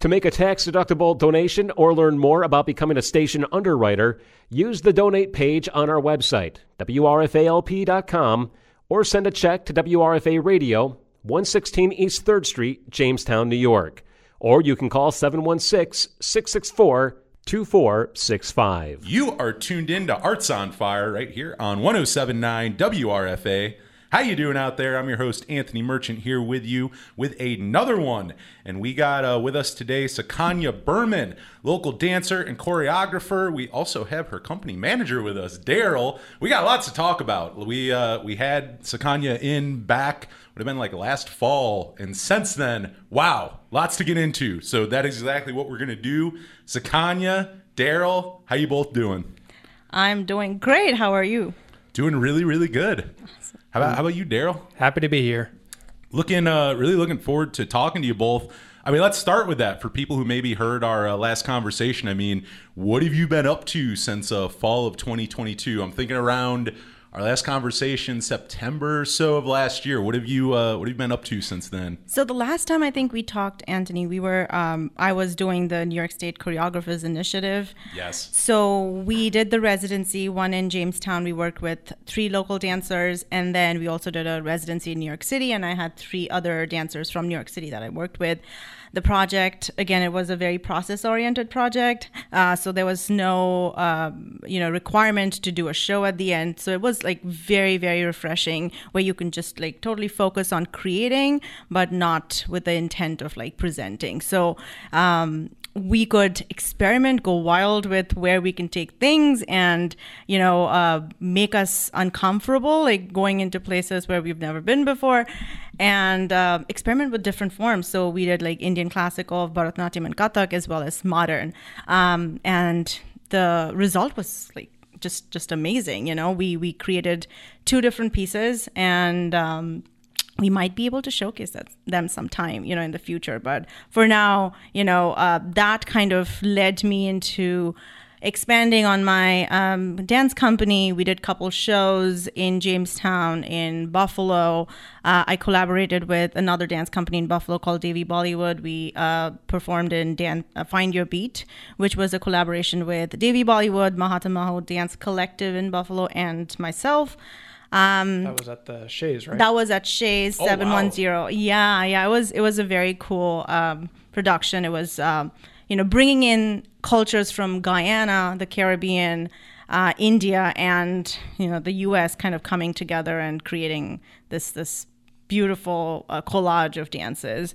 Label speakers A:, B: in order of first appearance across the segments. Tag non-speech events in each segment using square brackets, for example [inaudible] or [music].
A: To make a tax deductible donation or learn more about becoming a station underwriter, use the donate page on our website, WRFALP.com, or send a check to WRFA Radio, 116 East 3rd Street, Jamestown, New York. Or you can call 716 664 2465.
B: You are tuned in to Arts on Fire right here on 1079 WRFA. How you doing out there? I'm your host Anthony Merchant here with you with another one, and we got uh, with us today Sukanya Burman, local dancer and choreographer. We also have her company manager with us, Daryl. We got lots to talk about. We uh, we had Sukanya in back would have been like last fall, and since then, wow, lots to get into. So that is exactly what we're gonna do. Sukanya, Daryl, how you both doing?
C: I'm doing great. How are you?
B: Doing really, really good. How about how about you, Daryl?
D: Happy to be here.
B: Looking, uh, really looking forward to talking to you both. I mean, let's start with that for people who maybe heard our uh, last conversation. I mean, what have you been up to since uh, fall of 2022? I'm thinking around our last conversation September or so of last year. What have you uh, What have you been up to since then?
C: So the last time I think we talked, Anthony, we were um, I was doing the New York State Choreographers Initiative.
B: Yes.
C: So we did the residency, one in Jamestown. We worked with three local dancers, and then we also did a residency in New York City, and I had three other dancers from New York City that I worked with. The project, again, it was a very process-oriented project, uh, so there was no, um, you know, requirement to do a show at the end. So it was like very, very refreshing, where you can just like totally focus on creating, but not with the intent of like presenting. So um, we could experiment, go wild with where we can take things, and you know, uh, make us uncomfortable, like going into places where we've never been before, and uh, experiment with different forms. So we did like Indian classical, Bharatanatyam, and Kathak, as well as modern, um, and the result was like just just amazing. You know, we we created two different pieces and. Um, we might be able to showcase that, them sometime, you know, in the future. But for now, you know, uh, that kind of led me into expanding on my um, dance company. We did a couple shows in Jamestown, in Buffalo. Uh, I collaborated with another dance company in Buffalo called Davy Bollywood. We uh, performed in Dan- uh, Find Your Beat, which was a collaboration with Davy Bollywood, Mahata Maho Dance Collective in Buffalo, and myself. Um,
D: That was at the Shea's, right?
C: that was at Shea's
B: Oh,
C: seven one zero. Yeah, yeah. It was it was a very cool um, production. It was um, you know bringing in cultures from Guyana, the Caribbean, uh, India, and you know the U.S. kind of coming together and creating this this beautiful uh, collage of dances.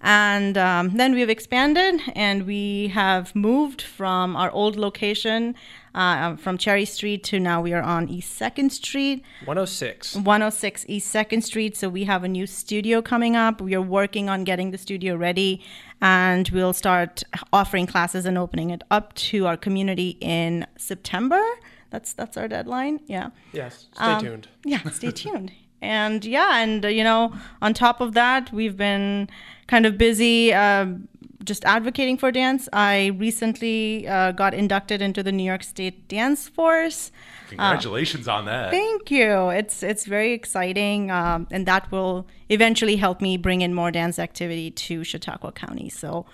C: And um, then we've expanded and we have moved from our old location uh, from Cherry Street to now we are on East 2nd Street.
D: 106.
C: 106 East 2nd Street. So we have a new studio coming up. We are working on getting the studio ready and we'll start offering classes and opening it up to our community in September. That's that's our deadline. Yeah.
D: Yes. Stay
C: Um,
D: tuned.
C: Yeah, stay [laughs] tuned. And yeah, and uh, you know, on top of that, we've been kind of busy um, just advocating for dance. I recently uh, got inducted into the New York State Dance Force.
B: Congratulations on that.
C: Thank you. It's it's very exciting, um, and that will eventually help me bring in more dance activity to Chautauqua County. So,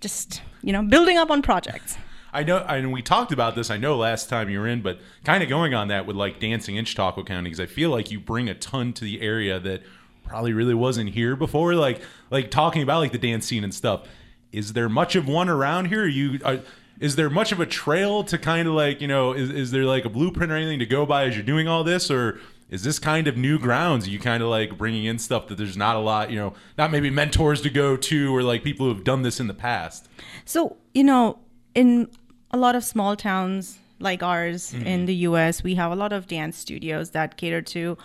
C: just you know, building up on projects.
B: I know, and we talked about this. I know last time you were in, but kind of going on that with like dancing in Chautauqua County because I feel like you bring a ton to the area that probably really wasn't here before. Like, like talking about like the dance scene and stuff. Is there much of one around here? Are you are, is there much of a trail to kind of like you know? Is is there like a blueprint or anything to go by as you're doing all this, or is this kind of new grounds? Are you kind of like bringing in stuff that there's not a lot, you know, not maybe mentors to go to or like people who have done this in the past.
C: So, you know, in a lot of small towns like ours in the US. We have a lot of dance studios that cater to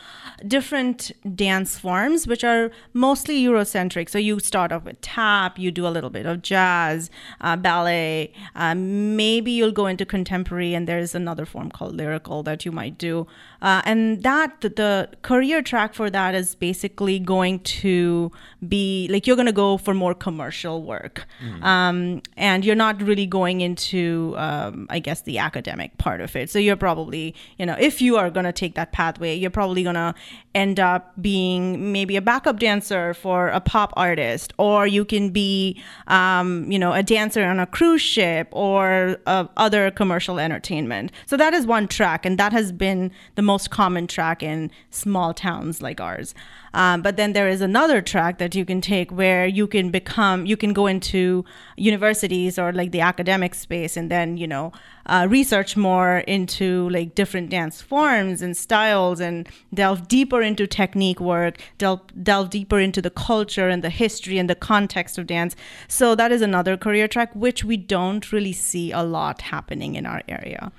C: different dance forms, which are mostly Eurocentric. So you start off with tap, you do a little bit of jazz, uh, ballet, uh, maybe you'll go into contemporary, and there's another form called lyrical that you might do. Uh, and that, the career track for that is basically going to be like you're going to go for more commercial work. Um, and you're not really going into, um, I guess, the academic part of it. So you're probably, you know, if you are going to take that pathway, you're probably going to end up being maybe a backup dancer for a pop artist, or you can be, um, you know, a dancer on a cruise ship or uh, other commercial entertainment. So that is one track, and that has been the most common track in small towns like ours. Um, but then there is another track that you can take where you can become, you can go into universities or like the academic space and then, you know, uh, research more into like different dance forms and styles and delve deeper into technique work, delve, delve deeper into the culture and the history and the context of dance. So that is another career track, which we don't really see a lot happening in our area.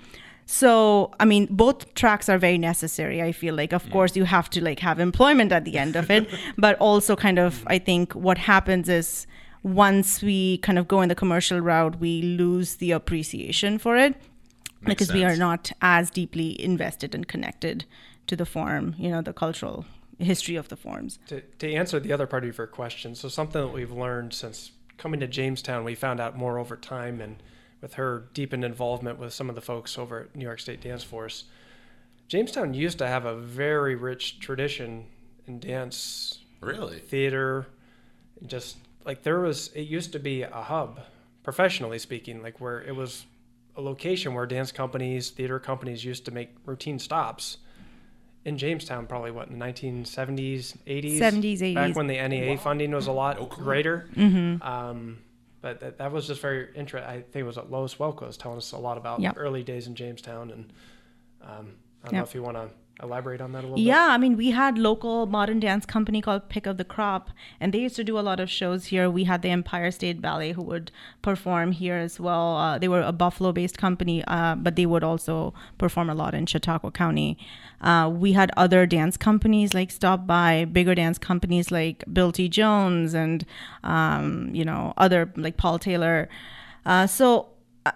C: So, I mean, both tracks are very necessary. I feel like, of course, you have to like have employment at the end of it, [laughs] but also kind of, I think what happens is once we kind of go in the commercial route, we lose the appreciation for it because we are not as deeply invested and connected to the form, you know, the cultural history of the forms.
D: To, to answer the other part of your question, so something that we've learned since coming to Jamestown, we found out more over time, and with her deepened involvement with some of the folks over at New York State Dance Force, Jamestown used to have a very rich tradition in dance,
B: Really?
D: theater, just like there was. It used to be a hub, professionally speaking, like where it was a location where dance companies, theater companies used to make routine stops. In Jamestown, probably what in the 1970s, 80s,
C: 70s, 80s, back
D: when the NEA funding was a lot
B: No
D: greater.
C: Mm-hmm.
D: Um, but that, that was just very interesting. I think it was Lois Welko was telling us a lot about
C: Yep.
D: early days in Jamestown, and um, I don't
C: Yep.
D: know if you want to elaborate on that a little
C: Yeah, I mean, we had local modern dance company called Pick of the Crop, and they used to do a lot of shows here. We had the Empire State Ballet who would perform here as well. Uh, they were a Buffalo-based company, uh, but they would also perform a lot in Chautauqua County. Uh, we had other dance companies like stop by, bigger dance companies like Bill T. Jones and um, you know other like Paul Taylor. Uh, so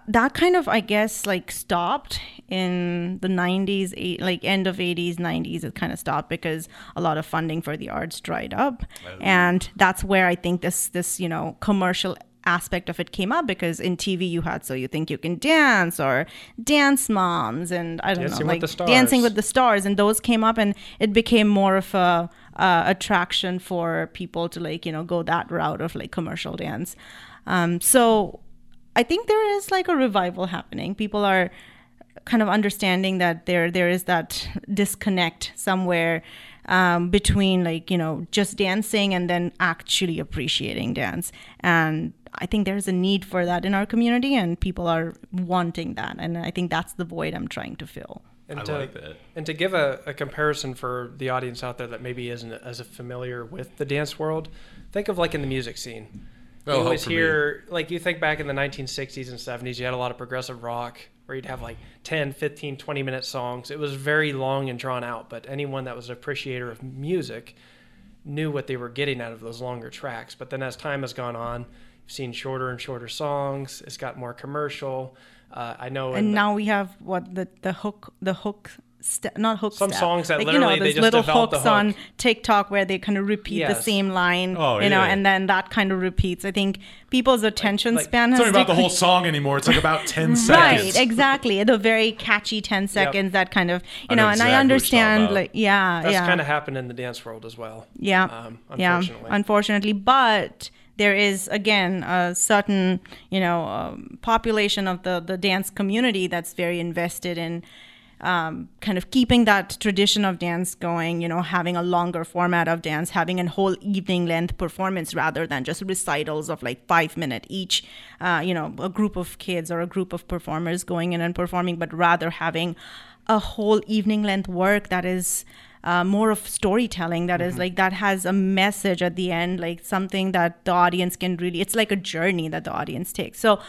C: that kind of i guess like stopped in the 90s eight, like end of 80s 90s it kind of stopped because a lot of funding for the arts dried up. And that's where i think this this you know commercial aspect of it came up because in tv you had so you think you can dance or dance moms and i don't
D: Dancing
C: know
D: with
C: like dancing with the stars. And those came up and it became more of a uh, attraction for people to like you know go that route of like commercial dance. Um, so I think there is like a revival happening. People are kind of understanding that there there is that disconnect somewhere um, between like you know just dancing and then actually appreciating dance. And I think there's a need for that in our community, and people are wanting that. And I think that's the void I'm trying to fill.
D: And
B: I
D: to,
B: like that.
D: And to give a, a comparison for the audience out there that maybe isn't as familiar with the dance world, think of like in the music scene.
B: Oh,
D: you
B: help
D: always
B: me.
D: hear, like, you think back in the 1960s and 70s, you had a lot of progressive rock where you'd have like 10, 15, 20 minute songs. It was very long and drawn out, but anyone that was an appreciator of music knew what they were getting out of those longer tracks. But then as time has gone on, you've seen shorter and shorter songs. It's got more commercial. Uh, I know. in
C: And
D: the-
C: now we have what the the hook the hook. Ste- not hook
D: Some
C: step.
D: songs that
C: like,
D: literally
C: you know,
D: they
C: those
D: just
C: little
D: develop the
C: hooks on. TikTok where they kind of repeat the same line,
B: Oh,
C: you know,
B: yeah.
C: and then that kind of repeats. I think people's attention
D: like-
C: span
B: It's
C: has
B: not about the whole song anymore. It's like about [laughs] 10
C: Right,
B: seconds.
C: Right, exactly. The very catchy 10 seconds that kind of, you know,
B: know
C: and
B: exactly what
C: I understand, like, yeah,
D: That's
C: yeah.
D: kind of happened in the dance world as well.
C: Yeah.
D: Um,
C: yeah.
D: unfortunately.
C: Unfortunately, but there is again a certain you know um, population of the the dance community that's very invested in. Um, kind of keeping that tradition of dance going, you know, having a longer format of dance, having a whole evening length performance rather than just recitals of like five minute each, uh, you know, a group of kids or a group of performers going in and performing, but rather having a whole evening length work that is uh, more of storytelling that is like that has a message at the end like something that the audience can really it's like a journey that the audience takes. So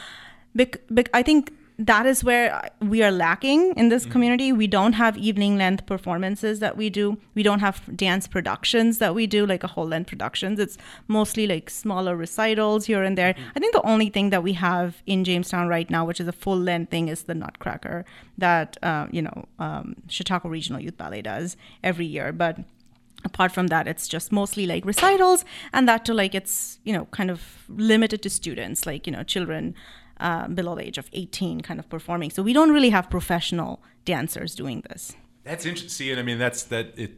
C: bec- bec- i think that is where we are lacking in this community. We don't have evening length performances that we do. We don't have dance productions that we do, like a whole length productions. It's mostly like smaller recitals here and there. I think the only thing that we have in Jamestown right now, which is a full length thing, is the Nutcracker that uh, you know um, Chautauqua Regional Youth Ballet does every year. But apart from that it's just mostly like recitals and that to like it's you know kind of limited to students like you know children uh, below the age of 18 kind of performing so we don't really have professional dancers doing this
B: That's interesting. See, and I mean, that's that. It.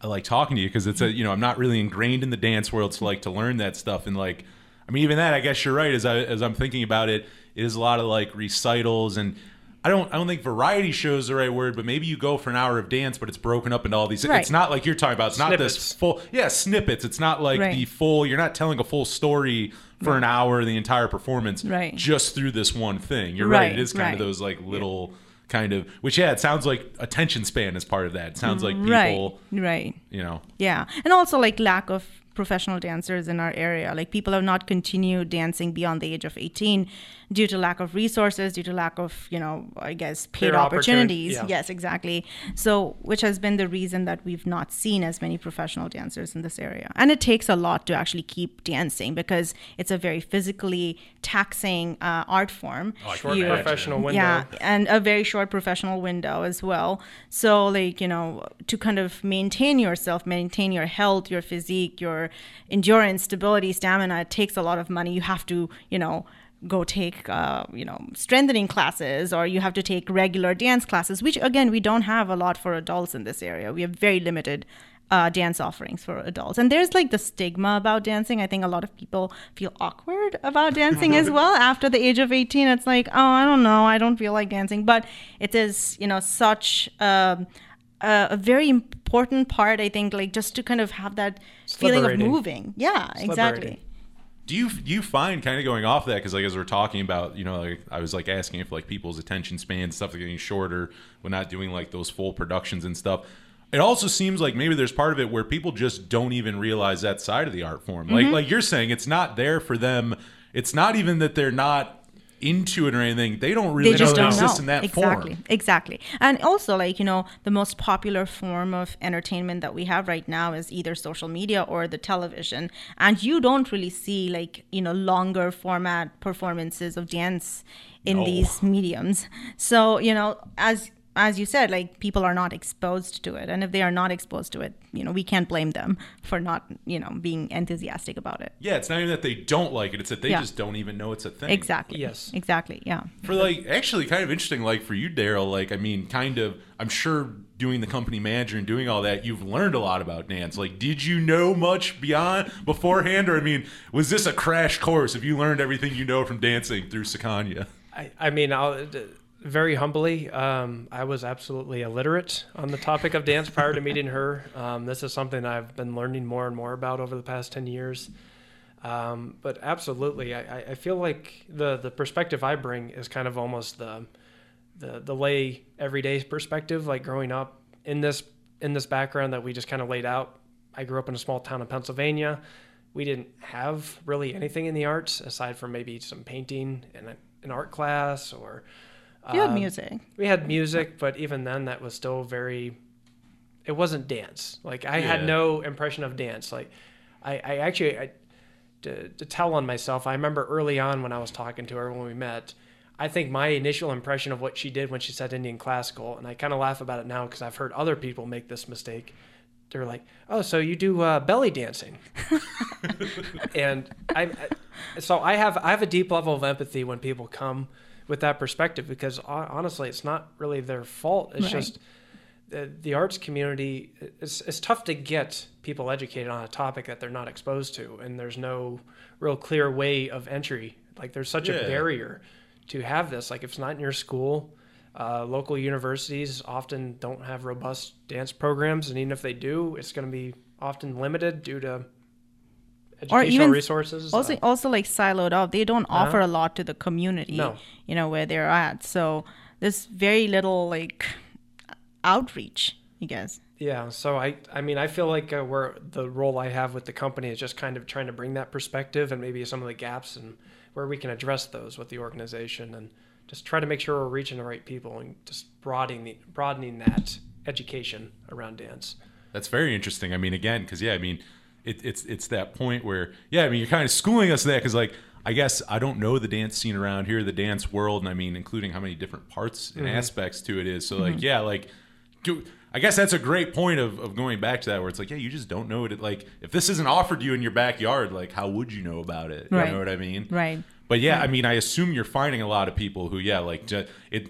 B: I like talking to you because it's a you know I'm not really ingrained in the dance world to like to learn that stuff and like I mean even that I guess you're right as I as I'm thinking about it it is a lot of like recitals and I don't I don't think variety show is the right word but maybe you go for an hour of dance but it's broken up into all these
C: Right.
B: it's not like you're talking about it's not this full yeah snippets it's not like
C: Right.
B: the full you're not telling a full story for an hour the entire performance
C: Right.
B: just through this one thing. You're right,
C: Right,
B: it is kind of those like little kind of which yeah it sounds like attention span is part of that. It sounds like people
C: right. right
B: you know.
C: Yeah, and also like lack of professional dancers in our area. Like people have not continued dancing beyond the age of 18 due to lack of resources, due to lack of, you know, I guess paid
D: Fair
C: opportunities.
D: yeah.
C: Yes, exactly. So, which has been the reason that we've not seen as many professional dancers in this area. And it takes a lot to actually keep dancing because it's a very physically taxing uh, art form.
D: Short
C: You-
D: professional window.
C: yeah, and a very short professional window as well. So, like, you know, to kind of maintain yourself, maintain your health, your physique, your endurance, stability, stamina, it takes a lot of money. You have to, you know, go take, uh, you know, strengthening classes or you have to take regular dance classes, which, again, we don't have a lot for adults in this area. We have very limited. Uh, dance offerings for adults. And there's like the stigma about dancing. I think a lot of people feel awkward about [laughs] dancing as well after the age of 18. It's like, oh, I don't know, I don't feel like dancing. But it is, you know, such um, a, a very important part, I think, like just to kind of have that feeling of moving. Yeah, exactly.
B: Do you do you find kind of going off that because like as we're talking about you know like i was like asking if like people's attention span stuff are getting shorter when not doing like those full productions and stuff. It also seems like maybe there's part of it where people just don't even realize that side of the art form. Like
C: Mm-hmm.
B: like you're saying it's not there for them. It's not even that they're not into it or anything they don't really
C: they just
B: know it
C: don't know.
B: exists in that
C: exactly
B: form
C: exactly. And also like you know the most popular form of entertainment that we have right now is either social media or the television. And you don't really see like you know longer format performances of dance in
B: No.
C: these mediums. So you know as as you said like people are not exposed to it. And if they are not exposed to it you know we can't blame them for not you know being enthusiastic about it.
B: Yeah it's not even that they don't like it it's that they
C: Yeah.
B: just don't even know it's a thing.
C: Exactly.
D: Yes.
C: exactly yeah.
B: For like actually kind of interesting like for you daryl like i mean kind of i'm sure doing the company manager and doing all that you've learned a lot about dance like did you know much beyond beforehand? Or i mean was this a crash course? If you learned everything you know from dancing through Sukanya?
D: I, I mean, I'll, d- very humbly, um, I was absolutely illiterate on the topic of dance prior to meeting her. Um, this is something I've been learning more and more about over the past 10 years. Um, but absolutely, I, I- feel like the, the perspective I bring is kind of almost the, the, the lay everyday perspective, like growing up in this, in this background that we just kind of laid out. I grew up in a small town in Pennsylvania. We didn't have really anything in the arts aside from maybe some painting and an art class or
C: you had
D: um,
C: music
D: we had music, but even then, that was still very. It wasn't dance. Like I had no impression of dance. Like I, I actually, I, to, to tell on myself, I remember early on when I was talking to her when we met. I think my initial impression of what she did when she said Indian classical, and I kind of laugh about it now because I've heard other people make this mistake. They're like, "Oh, so you do uh, belly dancing?" [laughs] and I, I- so I have I have a deep level of empathy when people come with that perspective because honestly, it's not really their fault. It's
C: Right.
D: just the, the arts community. It's it's tough to get people educated on a topic that they're not exposed to, and there's no real clear way of entry. Like there's such
B: Yeah.
D: a barrier to have this. Like if it's not in your school. Uh, local universities often don't have robust dance programs, and even if they do, it's going to be often limited due to educational
C: even
D: resources.
C: also
D: Uh,
C: also like siloed off they don't offer a lot to the community
D: No.
C: you know where they're at so there's very little like outreach i guess
D: Yeah, so I I mean I feel like uh, where the role I have with the company is just kind of trying to bring that perspective and maybe some of the gaps and where we can address those with the organization and just try to make sure we're reaching the right people and just broadening broadening that education around dance.
B: That's very interesting. I mean, again, because yeah, I mean, it, it's it's that point where yeah, I mean, you're kind of schooling us that because like I guess I don't know the dance scene around here, the dance world, and I mean, including how many different parts and
D: Mm-hmm.
B: aspects to it is. So like, yeah, like. do- I guess that's a great point of, of going back to that where it's like, yeah, you just don't know it. Like, if this isn't offered to you in your backyard, like, how would you know about it? You
C: Right.
B: know what I mean?
C: Right.
B: But yeah, I mean, I assume you're finding a lot of people who, yeah, like it.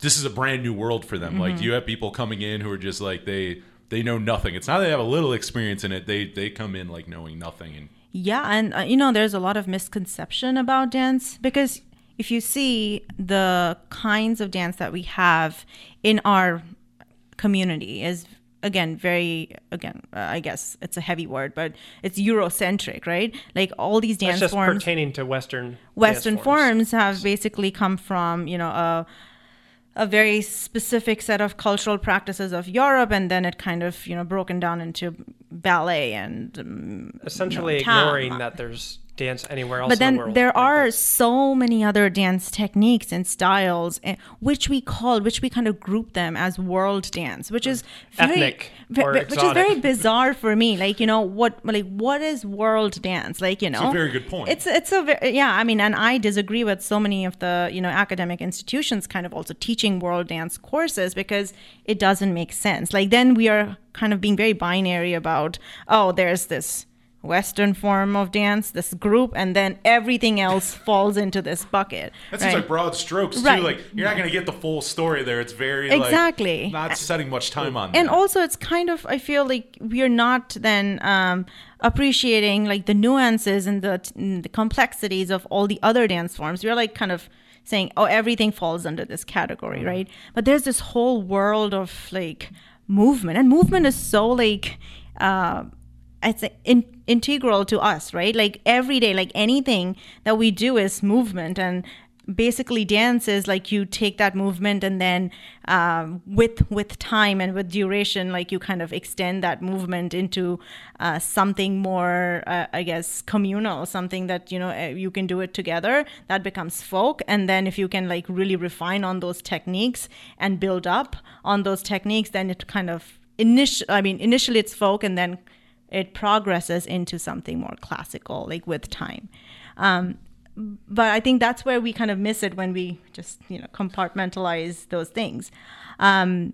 B: This is a brand new world for them.
C: Mm-hmm.
B: Like, you have people coming in who are just like they they know nothing. It's not that they have a little experience in it. They they come in like knowing nothing. And
C: Yeah, and uh, you know, there's a lot of misconception about dance because if you see the kinds of dance that we have in our community is again very again uh, I guess it's a heavy word, but it's Eurocentric, right? Like all these
D: That's
C: dance
D: just
C: forms,
D: pertaining to Western dance
C: Western
D: forms.
C: forms have basically come from you know a a very specific set of cultural practices of Europe, and then it kind of you know broken down into ballet and um,
D: essentially
C: you know,
D: ignoring that there's dance anywhere else
C: but
D: in
C: then
D: the world.
C: there
D: Like
C: are
D: that's-
C: so many other dance techniques and styles eh, which we call which we kind of group them as world dance which is very,
D: Ethnic
C: ve-
D: or
C: ve- which is very [laughs] bizarre for me. Like you know what like what is world dance? Like you know
B: a very good point.
C: it's it's a ve- yeah i mean and i disagree with so many of the you know academic institutions kind of also teaching world dance courses because it doesn't make sense. Like then we are kind of being very binary about oh there's this western form of dance this group and then everything else [laughs] falls into this bucket
B: That
C: right?
B: seems like broad strokes too.
C: Right.
B: Like you're not going to get the full story there. It's very
C: Exactly.
B: like, not setting much time on.
C: and
B: that.
C: also it's kind of i feel like we're not then um, appreciating like the nuances and the, and the complexities of all the other dance forms we're like kind of saying oh everything falls under this category
B: Mm-hmm.
C: right but there's this whole world of like movement and movement is so like uh, it's in, integral to us right? Like every day like anything that we do is movement. And basically dance is like you take that movement and then um, with with time and with duration like you kind of extend that movement into uh, something more uh, i guess communal something that you know uh, you can do it together. That becomes folk. And then if you can like really refine on those techniques and build up on those techniques then it kind of initial i mean initially it's folk and then it progresses into something more classical like with time um, but I think that's where we kind of miss it when we just you know compartmentalize those things. Um,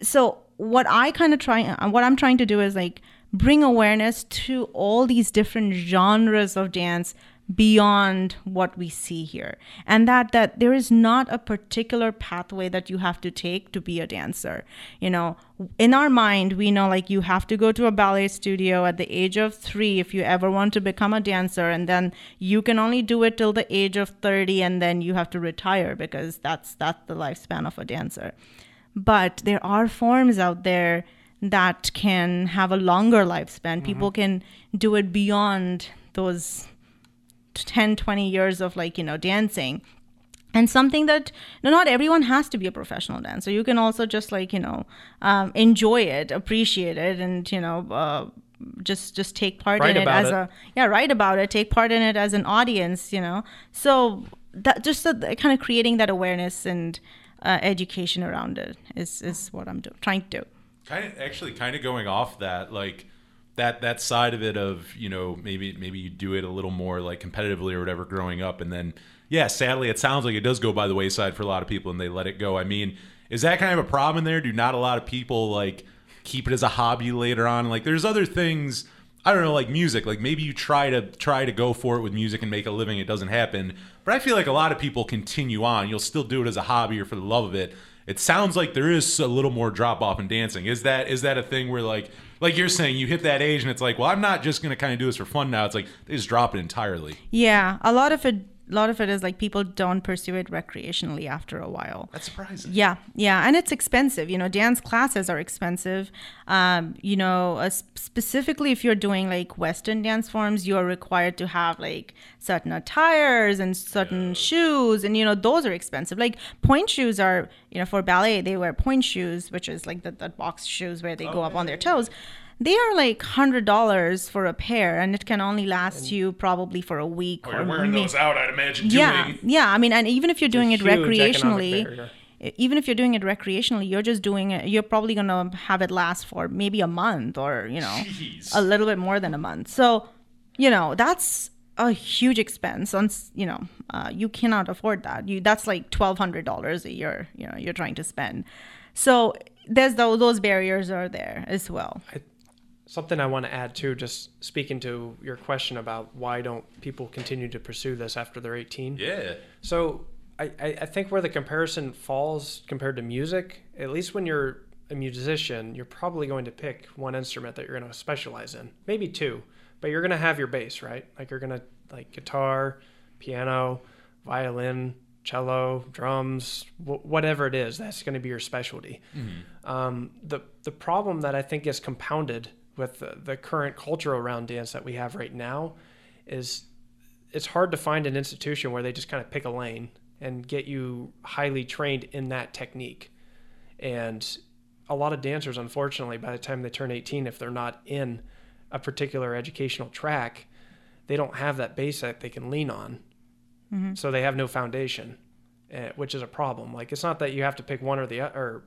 C: so what I kind of try, uh, what I'm trying to do is like bring awareness to all these different genres of dance beyond what we see here. And that that there is not a particular pathway that you have to take to be a dancer. You know in our mind we know like you have to go to a ballet studio at the age of 3 if you ever want to become a dancer and then you can only do it till the age of 30 and then you have to retire because that's that's the lifespan of a dancer. But there are forms out there that can have a longer lifespan. Mm-hmm. People can do it beyond those 10 20 years of like you know dancing. And something that no, not everyone has to be a professional dancer. You can also just like you know um, enjoy it appreciate it and you know uh, just just take part
D: Write
C: in it as
D: it.
C: a yeah write about it take part in it as an audience you know. So that just the, kind of creating that awareness and uh, education around it is is what i'm do- trying to do.
B: Kind of actually kind of going off that like that that side of it of you know maybe maybe you do it a little more like competitively or whatever growing up and then yeah sadly it sounds like it does go by the wayside for a lot of people and they let it go. I mean is that kind of a problem there? Do not a lot of people like keep it as a hobby later on? Like there's other things i don't know like music like maybe you try to try to go for it with music and make a living it doesn't happen. But i feel like a lot of people continue on. You'll still do it as a hobby or for the love of it. It sounds like there is a little more drop off in dancing. Is that is that a thing where like like you're saying you hit that age and it's like, well, I'm not just gonna kind of do this for fun now. It's like they just drop it entirely.
C: yeah a lot of it a lot of it is like people don't pursue it recreationally after a while
B: That's surprising.
C: Yeah, yeah, and it's expensive. You know, dance classes are expensive. Um, you know, uh, specifically if you're doing like Western dance forms, you are required to have like certain attires and certain shoes, and you know those are expensive. Like pointe shoes are, you know, for ballet they wear pointe shoes, which is like the, the box shoes where they go up on their toes. They are like hundred dollars for a pair, and it can only last you probably for a week.
B: Oh,
C: or
B: you're wearing
C: may-
B: those out, I'd imagine.
C: yeah,
B: doing-
C: yeah. I mean, and even if you're doing it recreationally, even if you're doing it recreationally, you're just doing it. You're probably gonna have it last for maybe a month, or you know,
B: Jeez.
C: a little bit more than a month. So, you know, that's a huge expense. On you know, uh, you cannot afford that. You that's like twelve hundred dollars a year. You know, you're trying to spend. So there's those those barriers are there as well.
D: Something I want to add too, just speaking to your question about why don't people continue to pursue this after they're 18.
B: Yeah.
D: So I, I think where the comparison falls compared to music, at least when you're a musician, you're probably going to pick one instrument that you're going to specialize in, maybe two, but you're going to have your base, right? Like you're going to like guitar, piano, violin, cello, drums, wh- whatever it is, that's going to be your specialty. Um, the the problem that I think is compounded with the, the current culture around dance that we have right now is it's hard to find an institution where they just kind of pick a lane and get you highly trained in that technique. And a lot of dancers, unfortunately, by the time they turn 18, if they're not in a particular educational track, they don't have that base that they can lean on. So they have no foundation, eh, which is a problem. Like it's not that you have to pick one or the other, or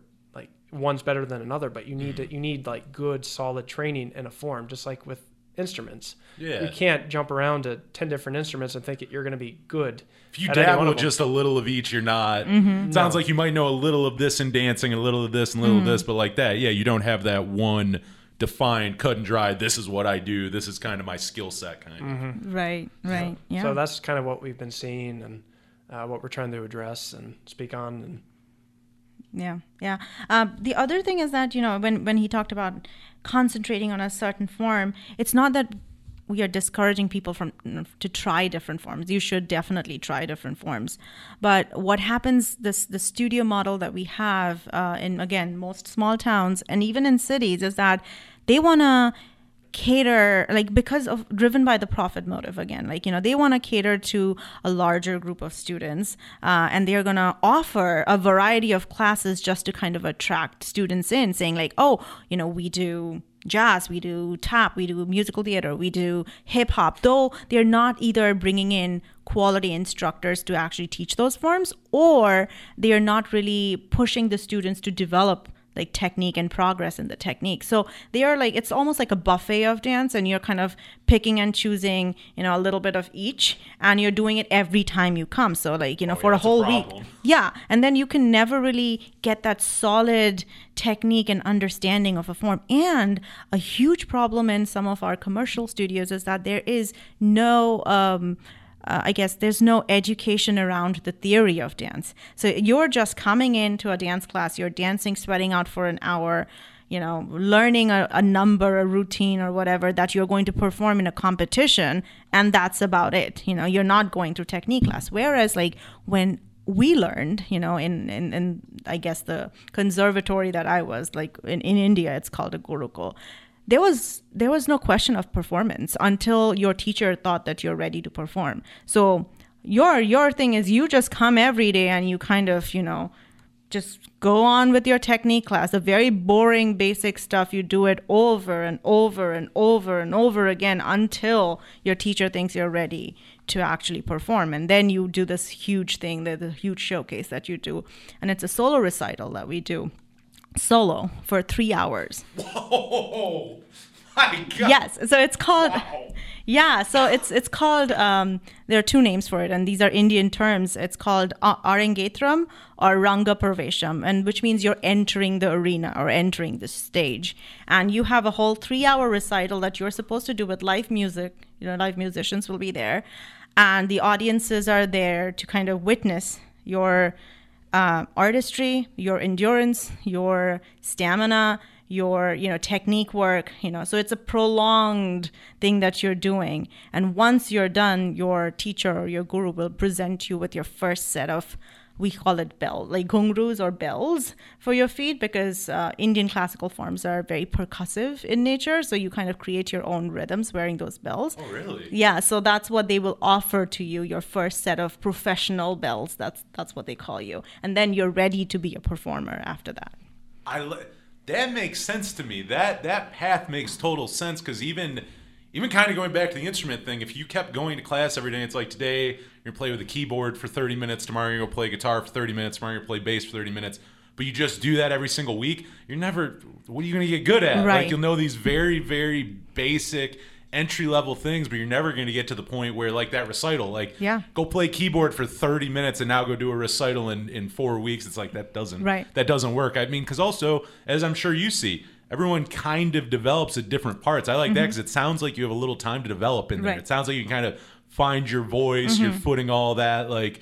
D: one's better than another, but you need to you need like good solid training in a form, just like with instruments.
B: Yeah.
D: You can't jump around to 10 different instruments and think that you're going to be good.
B: If you
D: at any one
B: dabble
D: of
B: with
D: them.
B: just a little of each, you're not.
C: Mm-hmm.
B: Sounds like you might know a little of this in dancing, a little of this, and a little of this, but like that, yeah, you don't have that one defined, cut and dry. This is what I do. This is kind of my skill set, kind of.
C: Right, right. Yeah.
D: So that's kind of what we've been seeing and uh, what we're trying to address and speak on. And
C: Yeah, yeah. Uh, the other thing is that you know when when he talked about concentrating on a certain form, it's not that we are discouraging people from to try different forms. You should definitely try different forms. But what happens this the studio model that we have uh, in again most small towns and even in cities is that they want to cater like because of driven by the profit motive again. Like you know they want to cater to a larger group of students uh, and they're going to offer a variety of classes just to kind of attract students in saying like oh you know we do jazz we do tap we do musical theater we do hip hop. Though they're not either bringing in quality instructors to actually teach those forms or they're not really pushing the students to develop like technique and progress in the technique. So they are like it's almost like a buffet of dance and you're kind of picking and choosing, you know, a little bit of each and you're doing it every time you come. So like, you know, for
B: yeah,
C: a
B: that's a
C: whole week. Yeah, and then you can never really get that solid technique and understanding of a form. And a huge problem in some of our commercial studios is that there is no um uh, I guess there's no education around the theory of dance. So you're just coming into a dance class, you're dancing, sweating out for an hour, you know, learning a, a number, a routine, or whatever that you're going to perform in a competition, and that's about it. You know, you're not going through technique class. Whereas, like, when we learned, you know, in, in, in I guess the conservatory that I was, like in, in India, it's called a gurukul there was there was no question of performance until your teacher thought that you're ready to perform. So your your thing is you just come every day and you kind of you know just go on with your technique class the very boring basic stuff you do it over and over and over and over again until your teacher thinks you're ready to actually perform. And then you do this huge thing the, the huge showcase that you do. And it's a solo recital that we do solo for three hours. [laughs]
B: Oh, my God.
C: yes so it's called
B: Wow. [laughs]
C: yeah so it's it's called um, there are two names for it and these are indian terms. It's called arangetram or ranga pravesham and which means you're entering the arena or entering the stage. And you have a whole three hour recital that you're supposed to do with live music. You know live musicians will be there. And the audiences are there to kind of witness your uh, artistry, your endurance, your stamina, your you know technique work. You know, so it's a prolonged thing that you're doing. And once you're done, your teacher or your guru will present you with your first set of we call it bell, like ghungroos or bells for your feet because uh, Indian classical forms are very percussive in nature. So you kind of create your own rhythms wearing those bells.
B: Oh, really?
C: Yeah, so that's what they will offer to you, your first set of professional bells. That's that's what they call you. And then you're ready to be a performer after that.
B: I that makes sense to me. That that path makes total sense because even even kind of going back to the instrument thing, if you kept going to class every day, it's like today you're gonna play with a keyboard for 30 minutes, tomorrow you're gonna play guitar for 30 minutes, tomorrow you're gonna play bass for 30 minutes. But you just do that every single week, you're never what are you gonna get good at? Like
C: Right.
B: you'll know these very, very basic entry level things, but you're never gonna get to the point where like that recital, like
C: Yeah.
B: go play keyboard for 30 minutes and now go do a recital in, in four weeks. It's like that doesn't
C: Right.
B: that doesn't work. I mean, because also, as I'm sure you see, everyone kind of develops at different parts. I like that because it sounds like you have a little time to develop in there.
C: Mm-hmm. Right.
B: It sounds like you can kind of find your voice, your
C: Mm-hmm.
B: footing, all that. Like,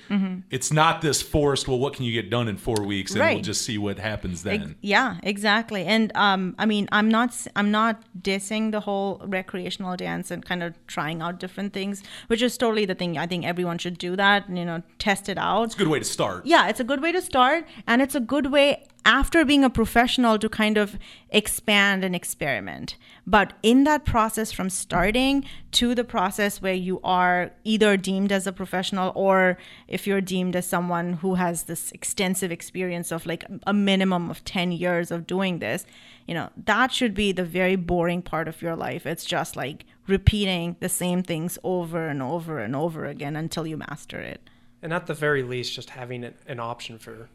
B: it's not this forced. Well, what can you get done in four weeks, and we'll just see what happens then.
C: Yeah, exactly. And um, I mean, I'm not I'm not dissing the whole recreational dance and kind of trying out different things, which is totally the thing. I think everyone should do that. and, You know, test it out.
B: it's a good way to start.
C: yeah, it's a good way to start, and it's a good way after being a professional to kind of expand and experiment. But in that process, from starting to the process where you are either deemed as a professional or if you're deemed as someone who has this extensive experience of like a minimum of 10 years of doing this, you know, that should be the very boring part of your life. It's just like repeating the same things over and over and over again until you master it.
D: and at the very least, just having an, option for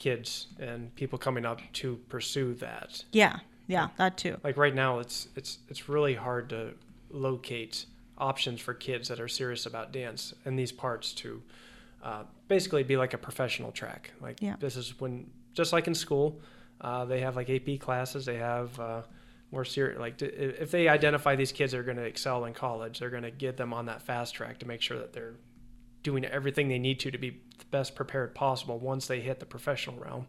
D: kids and people coming up to pursue that.
C: Yeah, yeah, that too.
D: Like right now, it's it's it's really hard to locate options for kids that are serious about dance and these parts to uh, basically be like a professional track. Like
C: Yeah.
D: this is when just like in school, uh, they have like AP classes. They have uh, more serious like if they identify these kids are going to excel in college, they're going to get them on that fast track to make sure that they're doing everything they need to to be the best prepared possible once they hit the professional realm.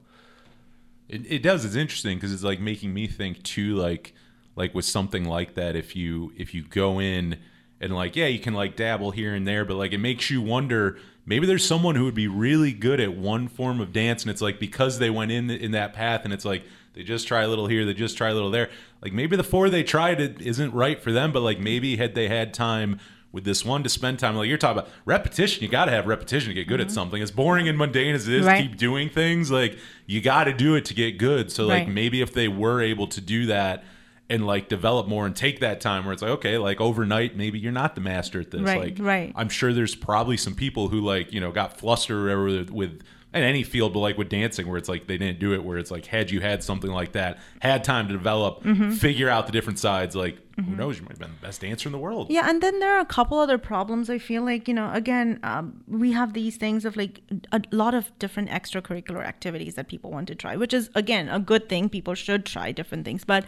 B: It, it does. It's interesting because it's like making me think too. Like like with something like that, if you if you go in and like yeah, you can like dabble here and there, but like it makes you wonder. Maybe there's someone who would be really good at one form of dance, and it's like because they went in in that path, and it's like they just try a little here, they just try a little there. Like maybe the four they tried it isn't right for them, but like maybe had they had time with this one to spend time, like you're talking about repetition, you got to have repetition to get good at something. As boring and mundane as it is,
C: Right.
B: keep doing things like you got to do it to get good so like
C: Right.
B: maybe if they were able to do that and like develop more and take that time where it's like okay like overnight maybe you're not the master at this
C: Right,
B: like
C: right.
B: i'm sure there's probably some people who like you know got flustered or whatever with, with in any field but like with dancing where it's like they didn't do it where it's like had you had something like that had time to develop
C: Mm-hmm.
B: figure out the different sides like who knows you might have been the best dancer in the world
C: Yeah, and then there are a couple other problems. I feel like you know, again, um, we have these things of like a lot of different extracurricular activities that people want to try, which is again a good thing. People should try different things. But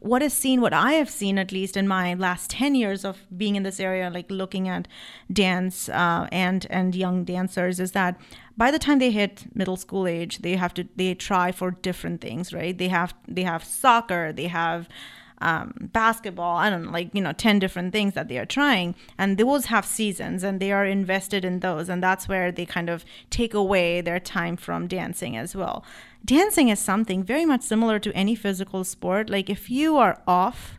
C: what is seen, what I have seen at least in my last ten years of being in this area, like looking at dance uh, and and young dancers, is that by the time they hit middle school age, they have to they try for different things, right? They have they have soccer, they have um, basketball, I don't know, like, you know, 10 different things that they are trying. And those have seasons and they are invested in those. And that's where they kind of take away their time from dancing as well. Dancing is something very much similar to any physical sport. Like, if you are off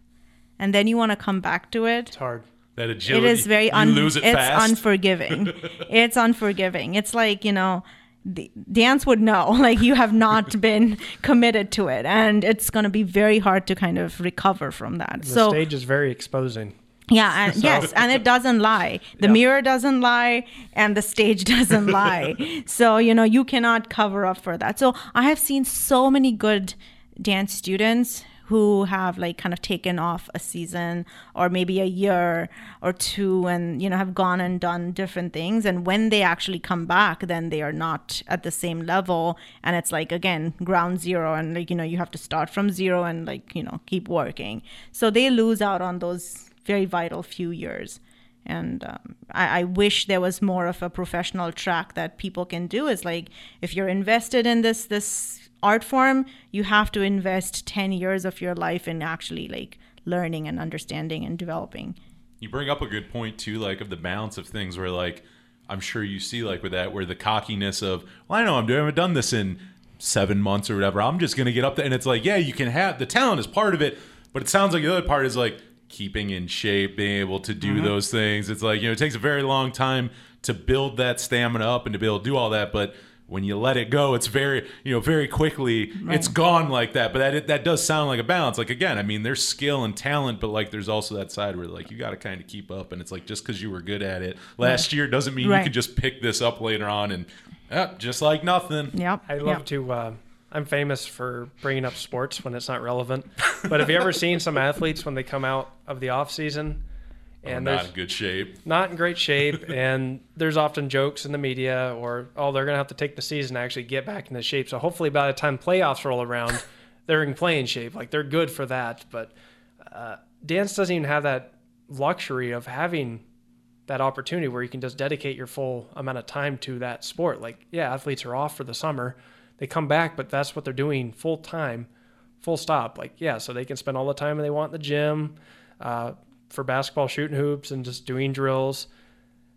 C: and then you want to come back to it,
D: It's hard.
B: that
C: it
B: agility It
C: is very
B: you
C: un-
B: lose it
C: it's
B: fast
C: unforgiving [laughs] it's unforgiving it's like you know the dance would know [laughs] like you have not [laughs] been committed to it and it's going to be very hard to kind of recover from that
D: The
C: so
D: stage is very exposing.
C: yeah and yes and it doesn't lie the
D: Yeah.
C: mirror doesn't lie and the stage [laughs] doesn't lie so you know you cannot cover up for that so i have seen so many good dance students who have like kind of taken off a season or maybe a year or two and you know have gone and done different things. And when they actually come back then they are not at the same level. And it's like again ground zero. And like you know you have to start from zero and like you know keep working. So they lose out on those very vital few years. And um, I, I wish there was more of a professional track that people can do. Is like if you're invested in this this art form you have to invest 10 years of your life in actually like learning and understanding and developing
B: You bring up a good point too, like of the balance of things where like I'm sure you see like with that where the cockiness of well I know I'm doing I haven't done this in seven months or whatever. I'm just gonna get up there and it's like, yeah, you can have the talent is part of it, but it sounds like the other part is like keeping in shape, being able to do mm-hmm. those things. It's like, you know, it takes a very long time to build that stamina up and to be able to do all that, but when you let it go, it's very, you know, very quickly, it's gone like that. But that that does sound like a balance. Like again, I mean, there's skill and talent, but like there's also that side where like you got to kind of keep up. And it's like just because you were good at it last year doesn't mean you can just pick this up later on and eh, just like nothing.
C: Yep.
D: I love
C: yep.
D: to. Uh, I'm famous for bringing up sports when it's not relevant. But have you ever seen some athletes when they come out of the off season
B: And not in good shape.
D: not in great shape, [laughs] and there's often jokes in the media or oh they're gonna have to take the season to actually get back into shape. So hopefully by the time playoffs roll around, [laughs] they're in playing shape. Like they're good for that. But uh, dance doesn't even have that luxury of having that opportunity where you can just dedicate your full amount of time to that sport. Like yeah, athletes are off for the summer, they come back, but that's what they're doing full time, full stop. Like yeah, so they can spend all the time they want in the gym. Uh, for basketball shooting hoops and just doing drills.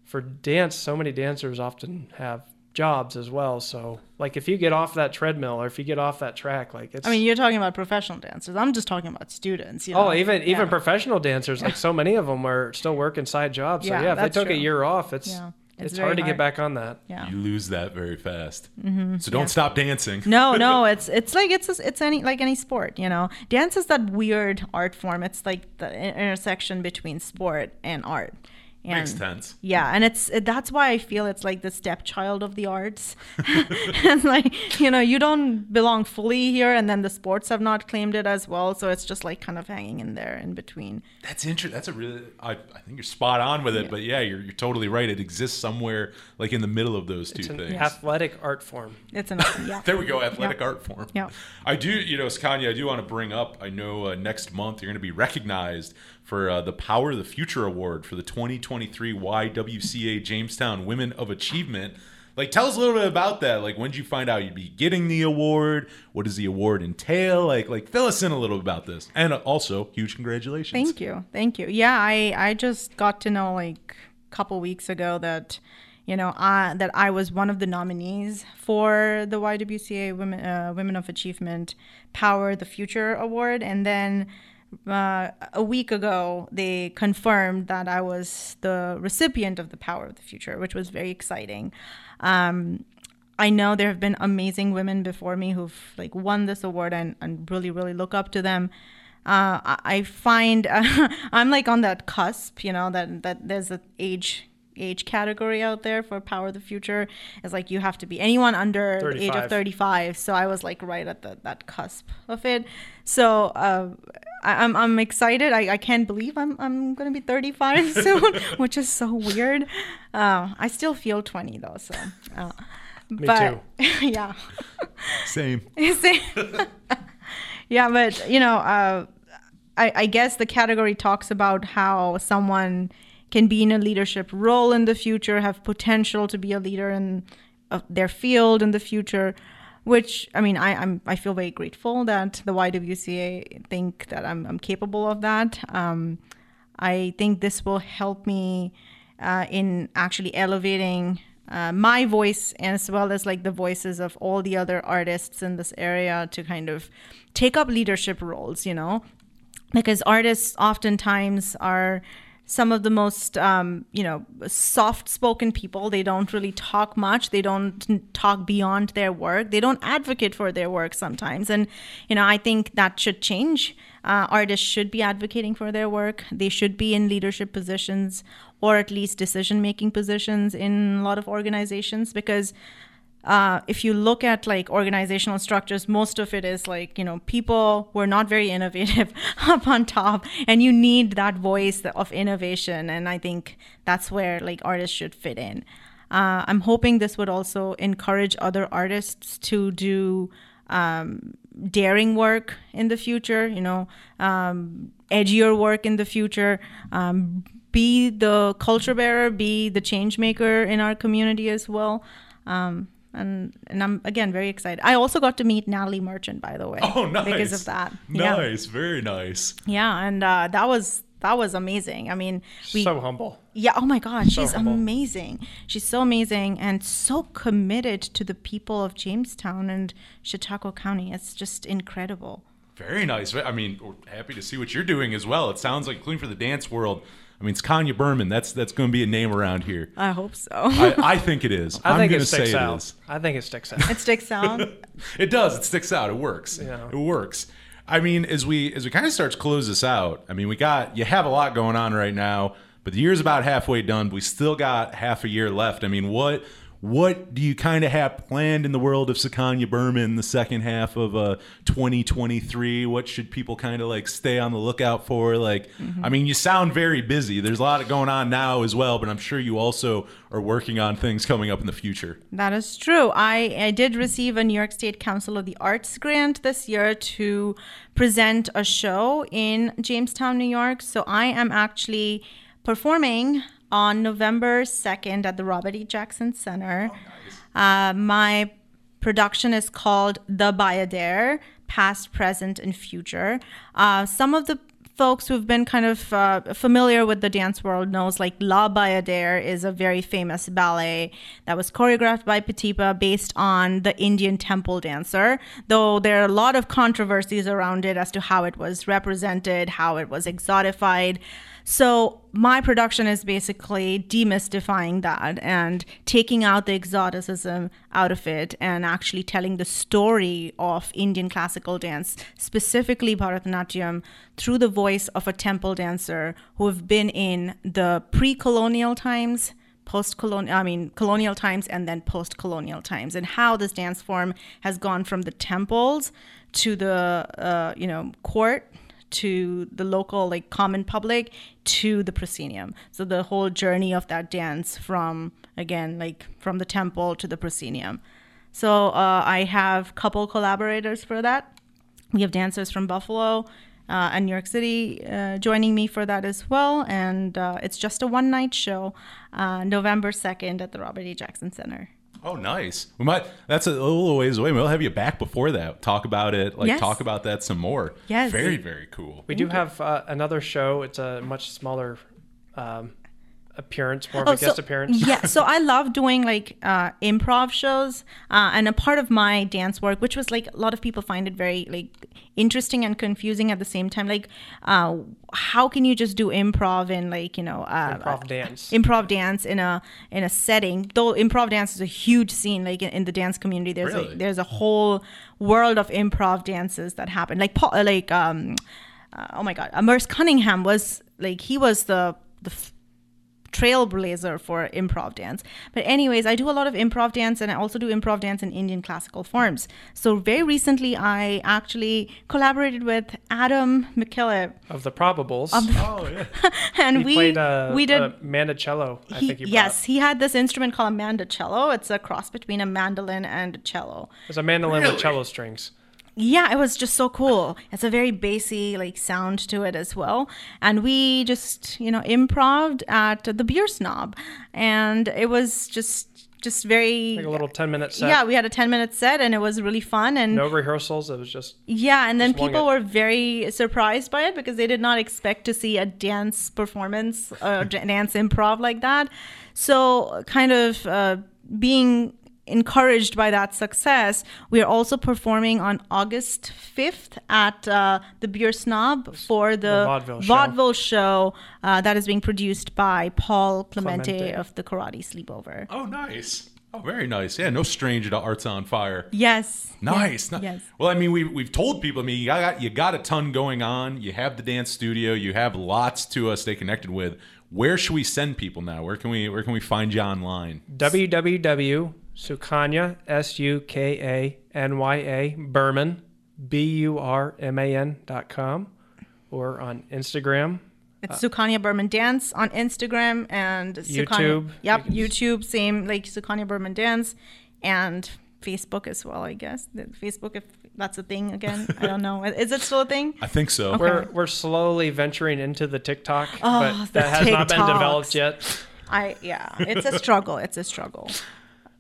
D: For dance, so many dancers often have jobs as well. So like if you get off that treadmill or if you get off that track, like it's
C: I mean, you're talking about professional dancers. I'm just talking about students. You oh, know?
D: Oh, even even professional dancers, like so many of them are still working side jobs. So
C: Yeah,
D: yeah, if they took
C: true.
D: a year off, it's
C: Yeah,
D: it's,
C: it's
D: hard
C: very
D: to get back on that.
C: Yeah.
B: You lose that very fast. Mm-hmm. So don't stop dancing.
C: no, no, [laughs] it's it's like it's it's any like any sport, you know. Dance is that weird art form. It's like the intersection between sport and art. And
B: Makes sense.
C: Yeah, and it's it, that's why I feel it's like the stepchild of the arts. [laughs] and like you know, you don't belong fully here, and then the sports have not claimed it as well. So it's just like kind of hanging in there in between.
B: That's interesting. That's a really. I, I think you're spot on with it. But yeah, you're, you're totally right. It exists somewhere like in the middle of those two
D: It's an
B: things.
D: athletic art form.
C: It's an yeah. [laughs]
B: There we go, athletic
C: Yeah.
B: art form.
C: Yeah.
B: I do, you know, Sukanya, I do want to bring up. I know uh, next month you're going to be recognized for uh, the Power of the Future Award for the 2023 YWCA Jamestown Women of Achievement. Like, tell us a little bit about that. Like, when did you find out you'd be getting the award? What does the award entail? Like, like fill us in a little about this. And also, huge congratulations.
C: Thank you, thank you. Yeah, I I just got to know like a couple weeks ago that you know I that I was one of the nominees for the YWCA Women uh, Women of Achievement Power the Future Award, and then. Uh, a week ago, they confirmed that I was the recipient of the Power of the Future, which was very exciting. Um, I know there have been amazing women before me who've like won this award and, and really, really look up to them. Uh, I, find [laughs] I'm like on that cusp, you know, that that there's an age age category out there for Power of the Future. It's like you have to be anyone under the age of
D: 35.
C: 35. So I was like right at the, that cusp of it. So uh, I, I'm I'm excited. I, I can't believe I'm I'm gonna be 35 [laughs] soon, which is so weird. Uh, I still feel 20 though, so. Uh,
D: Me
C: but, [laughs] yeah.
B: Same. [laughs]
C: Same. yeah, but you know, uh, I, I guess the category talks about how someone can be in a leadership role in the future, have potential to be a leader in uh, their field in the future. Which I mean, I, I'm I feel very grateful that the YWCA think that I'm I'm capable of that. Um, I think this will help me uh, in actually elevating uh, my voice as well as like the voices of all the other artists in this area to kind of take up leadership roles, you know, because artists oftentimes are some of the most um, you know soft spoken people. They don't really talk much. They don't talk beyond their work. They don't advocate for their work sometimes. And you know i think that should change. Uh, artists should be advocating for their work. They should be in leadership positions or at least decision making positions in a lot of organizations because uh, if you look at like organizational structures, most of it is like, you know, people were not very [laughs] innovative [laughs] up on top, and you need that voice of innovation. And I think that's where like artists should fit in. Uh, I'm hoping this would also encourage other artists to do um, daring work in the future, you know, um, edgier work in the future. Um, be the culture bearer, be the change maker in our community as well. Um, and and I'm again very excited. I also got to meet Natalie Merchant, by the way.
B: Oh, nice.
C: Because of that. Yeah.
B: Nice. Very nice.
C: Yeah, and uh, that was that was amazing. I mean, we
D: so humble.
C: yeah, oh my God,
D: So
C: she's
D: humble.
C: amazing. She's so amazing and so committed to the people of Jamestown and Chautauqua County. It's just incredible.
B: Very nice. I mean, we're happy to see what you're doing as well. It sounds like, including for the dance world, I mean, it's Kanya Burman. That's that's going to be a name around here.
C: I hope so.
B: I, I think it is. [laughs]
D: I
B: am
D: think
B: going
D: it
B: to say
D: sticks
B: it
D: out.
B: is.
D: I think it sticks out.
C: it sticks [laughs] out.
B: It does. It sticks out. It works.
D: Yeah.
B: It works. I mean, as we as we kind of start to close this out, I mean, we got you have a lot going on right now, but the year's about halfway done. But we still got half a year left. I mean, what what do you kind of have planned in the world of Sukanya Burman in the second half of uh 2023? What should people kind of like stay on the lookout for? Like, I mean, you sound very busy. There's a lot going on now as well, but I'm sure you also are working on things coming up in the future.
C: That is true. I, I did receive a New York State Council of the Arts grant this year to present a show in Jamestown, New York. So I am actually performing on November 2nd at the Robert E. Jackson Center. Uh, my production is called The Bayadere Past, Present, and Future. Uh, some of the folks who've been kind of uh, familiar with the dance world knows like La Bayadere is a very famous ballet that was choreographed by Petipa based on the Indian temple dancer, though there are a lot of controversies around it as to how it was represented, how it was exotified. So my production is basically demystifying that and taking out the exoticism out of it and actually telling the story of Indian classical dance, specifically Bharatanatyam, through the voice of a temple dancer who have been in the pre-colonial times post-colonial i mean colonial times and then post-colonial times and how this dance form has gone from the temples to the uh, you know court to the local like common public to the proscenium so the whole journey of that dance from again like from the temple to the proscenium so uh, i have a couple collaborators for that we have dancers from buffalo uh, and New York City uh, joining me for that as well. And uh, it's just a one night show, uh, November 2nd at the Robert E. Jackson Center.
B: Oh, nice. We might. That's a little ways away. We'll have you back before that. Talk about it. Like
C: Yes.
B: talk about that some more.
C: Yes.
B: Very very cool.
D: We do have uh, another show. It's a much smaller um, appearance, more of a guest
C: Oh, so,
D: appearance.
C: yeah, so [laughs] I love doing like uh, improv shows, uh, and a part of my dance work, which was like a lot of people find it very like interesting and confusing at the same time. Like, uh, how can you just do improv in like you know uh,
D: Improv dance.
C: improv dance in a in a setting though improv dance is a huge scene like in, in the dance community there's
B: Really?
C: a there's a whole world of improv dances that happen like Paul, like um uh, oh my god Merce Cunningham was like he was the the trailblazer for improv dance. But anyways, I do a lot of improv dance and I also do improv dance in Indian classical forms. So very recently I actually collaborated with Adam McKillop
D: of the Probables.
B: Oh yeah. [laughs]
C: and
D: he
C: we
D: played uh,
C: we did
D: uh, mandocello. I
C: he,
D: think he brought.
C: yes, he had this instrument called a mandocello. It's a cross between a mandolin and a cello.
D: It's a mandolin
B: Really?
D: with cello strings.
C: Yeah, it was just so cool. It's a very bassy like sound to it as well. And we just, you know, improved at the beer snob. And it was just just very
D: Like a little 10 minute set.
C: Yeah, we had a 10 minute set and it was really fun and
D: No rehearsals. It was just
C: yeah, and then people
D: it.
C: were very surprised by it because they did not expect to see a dance performance, d- [laughs] dance improv like that. So, kind of uh, being encouraged by that success, we are also performing on August 5th at uh, the Beer Snob for the,
D: vaudeville show.
C: vaudeville show uh, that is being produced by Paul Clemente,
D: Clemente.
C: of the Karate Sleepover.
B: Oh nice. Oh very nice. Yeah. No stranger to Arts on Fire.
C: Yes.
B: Nice.
C: Yes. Yes.
B: Well, I mean, we we've told people. I mean, you got you got a ton going on. You have the dance studio. You have lots to uh, stay connected with. Where should we send people now? Where can we where can we find you online?
D: www.sukanya, S U K A N Y A, Burman, B U R M A N dot com, or on Instagram.
C: It's Sukanya Burman Dance on Instagram and Sukanya,
D: YouTube.
C: Yep,
D: You
C: YouTube, same like Sukanya Burman Dance, and Facebook as well. I guess The Facebook, if that's a thing again, [laughs] I don't know. Is it still a thing?
B: I think so.
D: We're, we're slowly venturing into the TikTok,
C: Oh,
D: but
C: the
D: that has not been developed yet.
C: I yeah, it's a struggle. It's a struggle.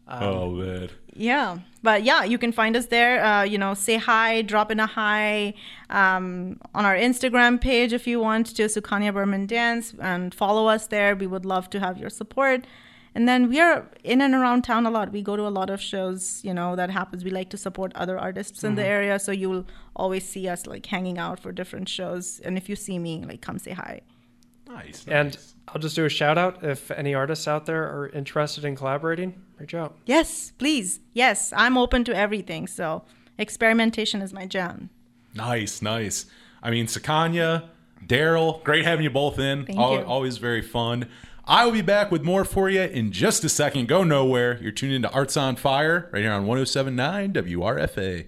B: Oh man.
C: Yeah, but yeah, you can find us there. Uh, you know, say hi, drop in a hi um, on our Instagram page if you want to Sukanya Burman Dance and follow us there. We would love to have your support. And then we are in and around town a lot. We go to a lot of shows, you know, that happens. We like to support other artists in the area, so you'll always see us like hanging out for different shows. And if you see me, like, come say hi.
B: Nice.
D: And. I'll just do a shout out if any artists out there are interested in collaborating, reach out.
C: Yes, please. Yes, I'm open to everything. So experimentation is my jam.
B: Nice, nice. I mean, Sukanya, Daryl, great having you both in.
C: Thank
B: Al-
C: you.
B: Always very fun. I will be back with more for you in just a second. Go nowhere. You're tuned into Arts on Fire right here on 1079 WRFA.